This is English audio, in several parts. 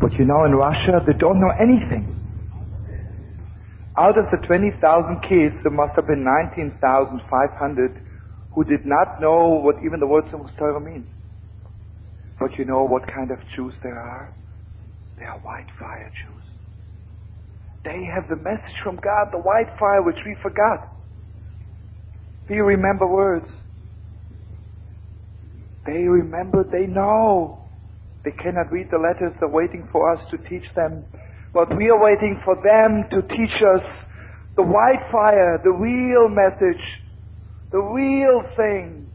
But you know, in Russia, they don't know anything. Out of the 20,000 kids, there must have been 19,500 who did not know what even the word Torah means. But you know what kind of Jews there are? They are white fire Jews. They have the message from God, the white fire which we forgot. Do you remember words? They remember, they know. They cannot read the letters, they're waiting for us to teach them. But we are waiting for them to teach us the white fire, the real message, the real thing.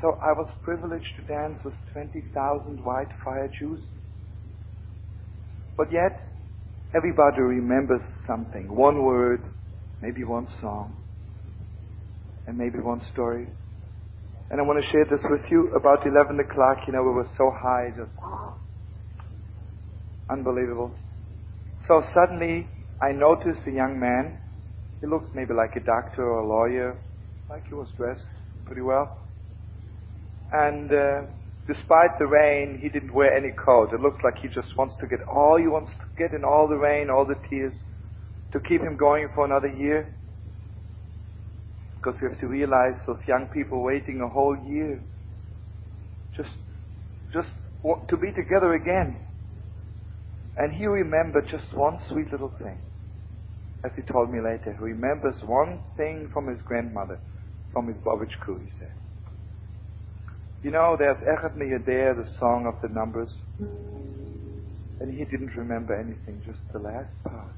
So I was privileged to dance with 20,000 white fire Jews. But yet, everybody remembers something. One word, maybe one song, and maybe one story. And I want to share this with you. About 11 o'clock, you know, we were so high, just unbelievable. So suddenly, I noticed a young man. He looked maybe like a doctor or a lawyer, like he was dressed pretty well. And uh, despite the rain, he didn't wear any coat. It looks like he just wants to get all he wants to get in all the rain, all the tears, to keep him going for another year. Because we have to realize those young people waiting a whole year just, just to be together again. And he remembered just one sweet little thing. As he told me later, he remembers one thing from his grandmother, from his Babichku, he said. You know, there's Echad there, the song of the numbers. And he didn't remember anything, just the last part.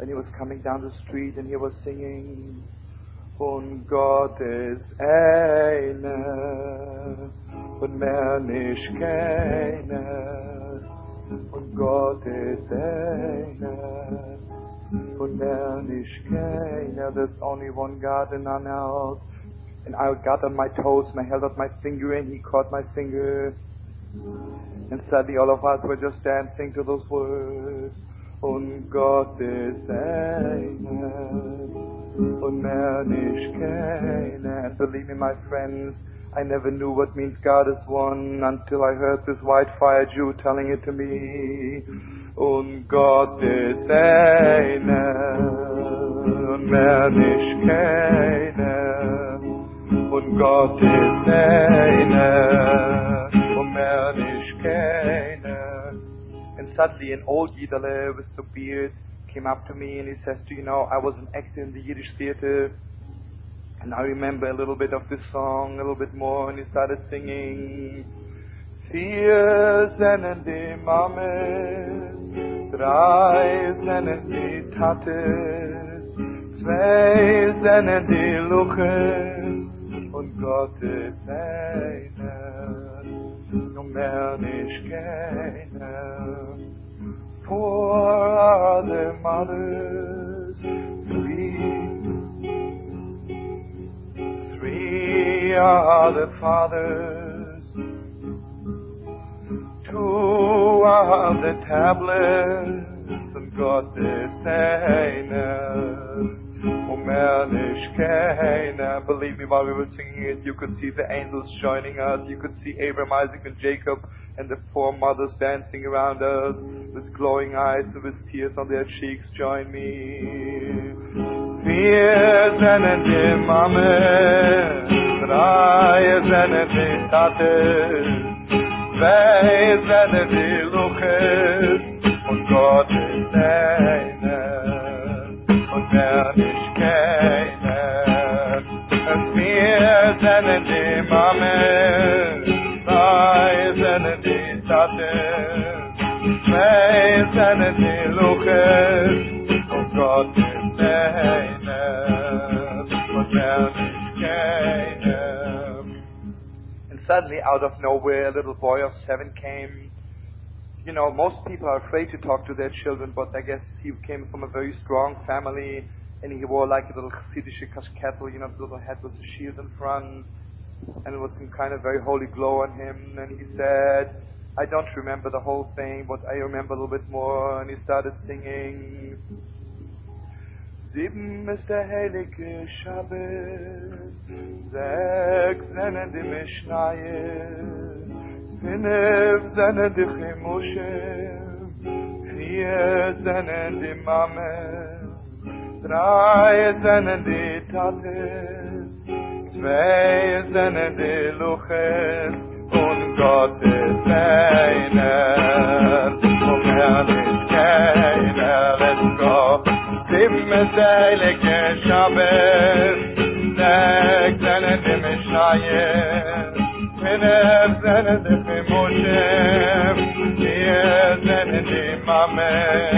And he was coming down the street and he was singing, Und Gott ist einer und mehr nicht keiner. Und Gott ist einer und mehr nicht keiner. There's only one God and none else. And I got on my toes and I held up my finger and he caught my finger. And suddenly all of us were just dancing to those words. Und Gott ist einer und mehr nicht. Believe me, my friends, I never knew what means God is one until I heard this white fire Jew telling it to me. Und Gott ist einer und mehr nicht kennen. Und Gott ist suddenly an old Yidale with a beard came up to me and he says, Do you know, I was an actor in the Yiddish theater and I remember a little bit of this song, a little bit more, and he started singing. Vier sind die Mames, drei sind die Tates, zwei sind die Luches und Gott ist Four are their mothers, three. Three are the fathers, two are the tablets, and God the Sainer. Believe me, while we were singing it, you could see the angels joining us. You could see Abraham, Isaac, and Jacob, and the four mothers dancing around us with glowing eyes and with tears on their cheeks. Join me. Wir sind die Mame, drei sind die Tate, zwei sind die Luches, und And suddenly, out of nowhere, a little boy of seven came. You know, most people are afraid to talk to their children, but I guess he came from a very strong family, and he wore like a little Chassidish kashketel, you know, the little hat with a shield in front, and it was some kind of very holy glow on him, and he said, I don't remember the whole thing, but I remember a little bit more, and he started singing, Sieben ist der heilige Shabbos, sechs sind die Mischnaie, fünf sind die Chimushe, vier sind die Mame, drei sind in die Tate, zwei sind in die Luche, und Gott ist einer, um und er ist keiner, es Gott, die Seilige Schabes, Zeg zene de Mishaye, er Zeneb zene de Fimoshe, Zeneb zene de Mamesh,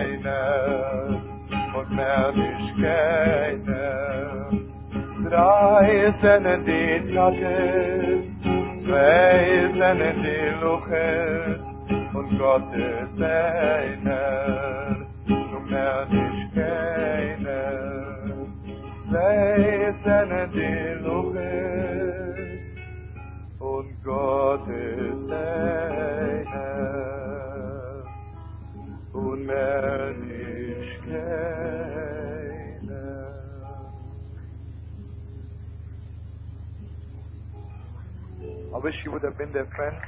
keiner. Drei sind die Tates, zwei sind die Luches, und Gott ist einer, und mehr keiner. Leisen die Luches und Gott einer wish you would have been there, friends.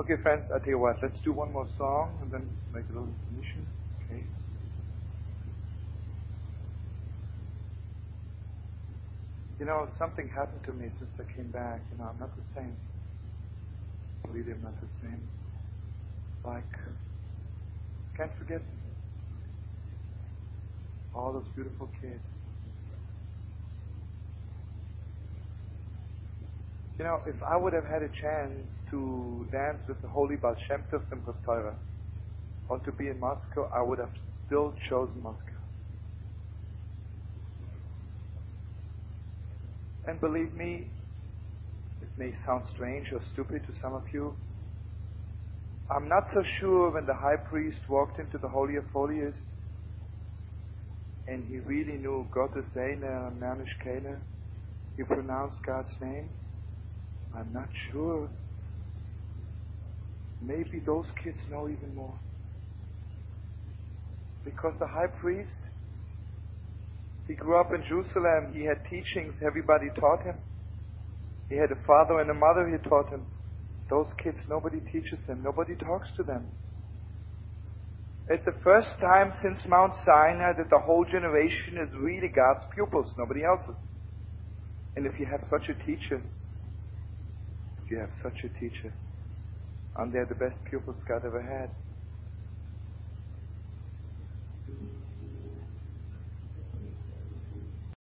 Okay, friends, I tell you what, let's do one more song and then make a little intermission. Okay. You know, something happened to me since I came back. You know, I'm not the same. Believe me, I'm not the same. Like, can't forget all those beautiful kids. You know, if I would have had a chance to dance with the holy Baal Shem Tov Simchas Torah or to be in Moscow, I would have still chosen Moscow. And believe me, it may sound strange or stupid to some of you. I'm not so sure when the high priest walked into the Holy of Holies and he really knew Gottes Eine and Manish Kene. He pronounced God's name. I'm not sure. Maybe those kids know even more. Because the high priest, he grew up in Jerusalem, he had teachings, everybody taught him. He had a father and a mother who taught him. Those kids, nobody teaches them, nobody talks to them. It's the first time since Mount Sinai that the whole generation is really God's pupils, nobody else's. And if you have such a teacher, if you have such a teacher, and they're the best pupils God ever had.